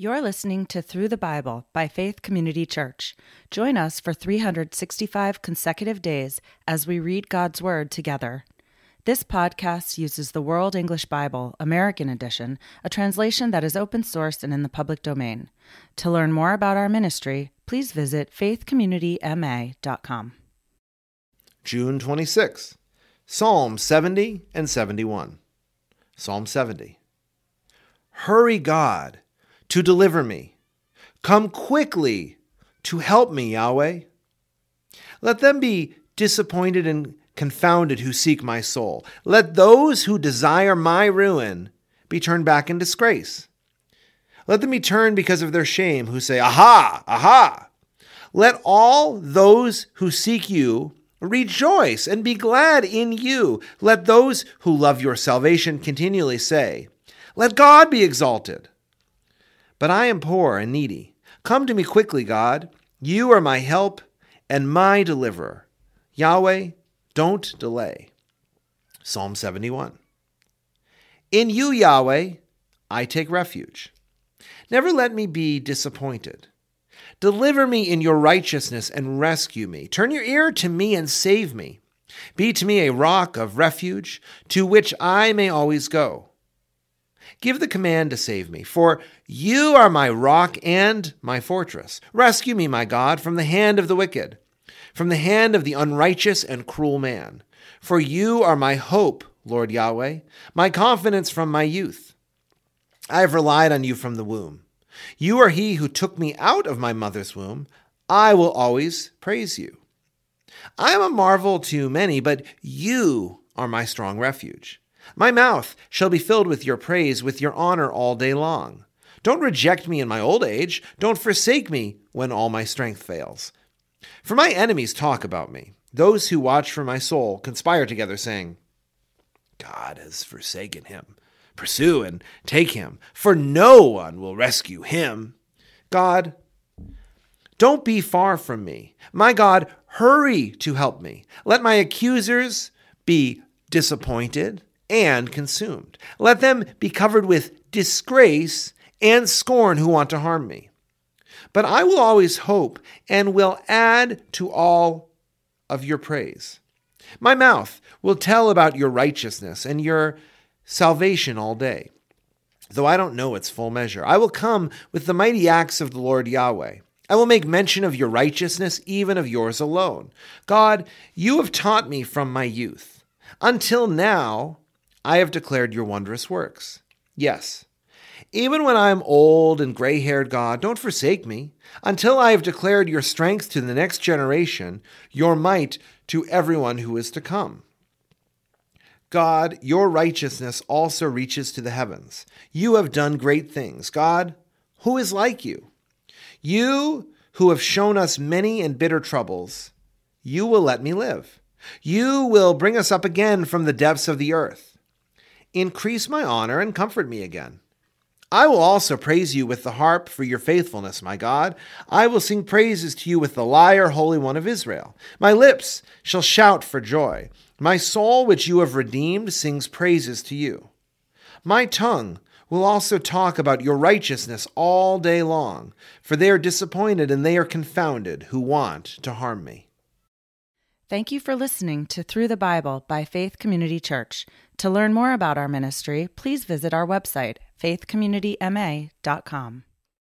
You're listening to Through the Bible by Faith Community Church. Join us for 365 consecutive days as we read God's Word together. This podcast uses the World English Bible, American Edition, a translation that is open source and in the public domain. To learn more about our ministry, please visit faithcommunityma.com. June 26, Psalm 70 and 71. Psalm 70. Hurry, God to deliver me. Come quickly to help me, Yahweh. Let them be disappointed and confounded who seek my soul. Let those who desire my ruin be turned back in disgrace. Let them be turned because of their shame who say, Aha, aha. Let all those who seek you rejoice and be glad in you. Let those who love your salvation continually say, Let God be exalted. But I am poor and needy. Come to me quickly, God. You are my help and my deliverer. Yahweh, don't delay. Psalm 71. In you, Yahweh, I take refuge. Never let me be disappointed. Deliver me in your righteousness and rescue me. Turn your ear to me and save me. Be to me a rock of refuge to which I may always go. Give the command to save me, for you are my rock and my fortress. Rescue me, my God, from the hand of the wicked, from the hand of the unrighteous and cruel man. For you are my hope, Lord Yahweh, my confidence from my youth. I have relied on you from the womb. You are he who took me out of my mother's womb. I will always praise you. I am a marvel to many, but you are my strong refuge. My mouth shall be filled with your praise, with your honor all day long. Don't reject me in my old age. Don't forsake me when all my strength fails. For my enemies talk about me. Those who watch for my soul conspire together, saying, God has forsaken him. Pursue and take him, for no one will rescue him. God, don't be far from me. My God, hurry to help me. Let my accusers be disappointed and consumed. Let them be covered with disgrace and scorn who want to harm me. But I will always hope and will add to all of your praise. My mouth will tell about your righteousness and your salvation all day. Though I don't know its full measure, I will come with the mighty acts of the Lord Yahweh. I will make mention of your righteousness, even of yours alone. God, you have taught me from my youth. Until now, I have declared your wondrous works. Yes, even when I am old and gray haired, God, don't forsake me until I have declared your strength to the next generation, your might to everyone who is to come. God, your righteousness also reaches to the heavens. You have done great things. God, who is like you? You who have shown us many and bitter troubles, you will let me live. You will bring us up again from the depths of the earth. Increase my honor and comfort me again. I will also praise you with the harp for your faithfulness, my God. I will sing praises to you with the lyre, Holy One of Israel. My lips shall shout for joy. My soul, which you have redeemed, sings praises to you. My tongue will also talk about your righteousness all day long, for they are disappointed and they are confounded who want to harm me. Thank you for listening to Through the Bible by Faith Community Church. To learn more about our ministry, please visit our website, faithcommunityma.com.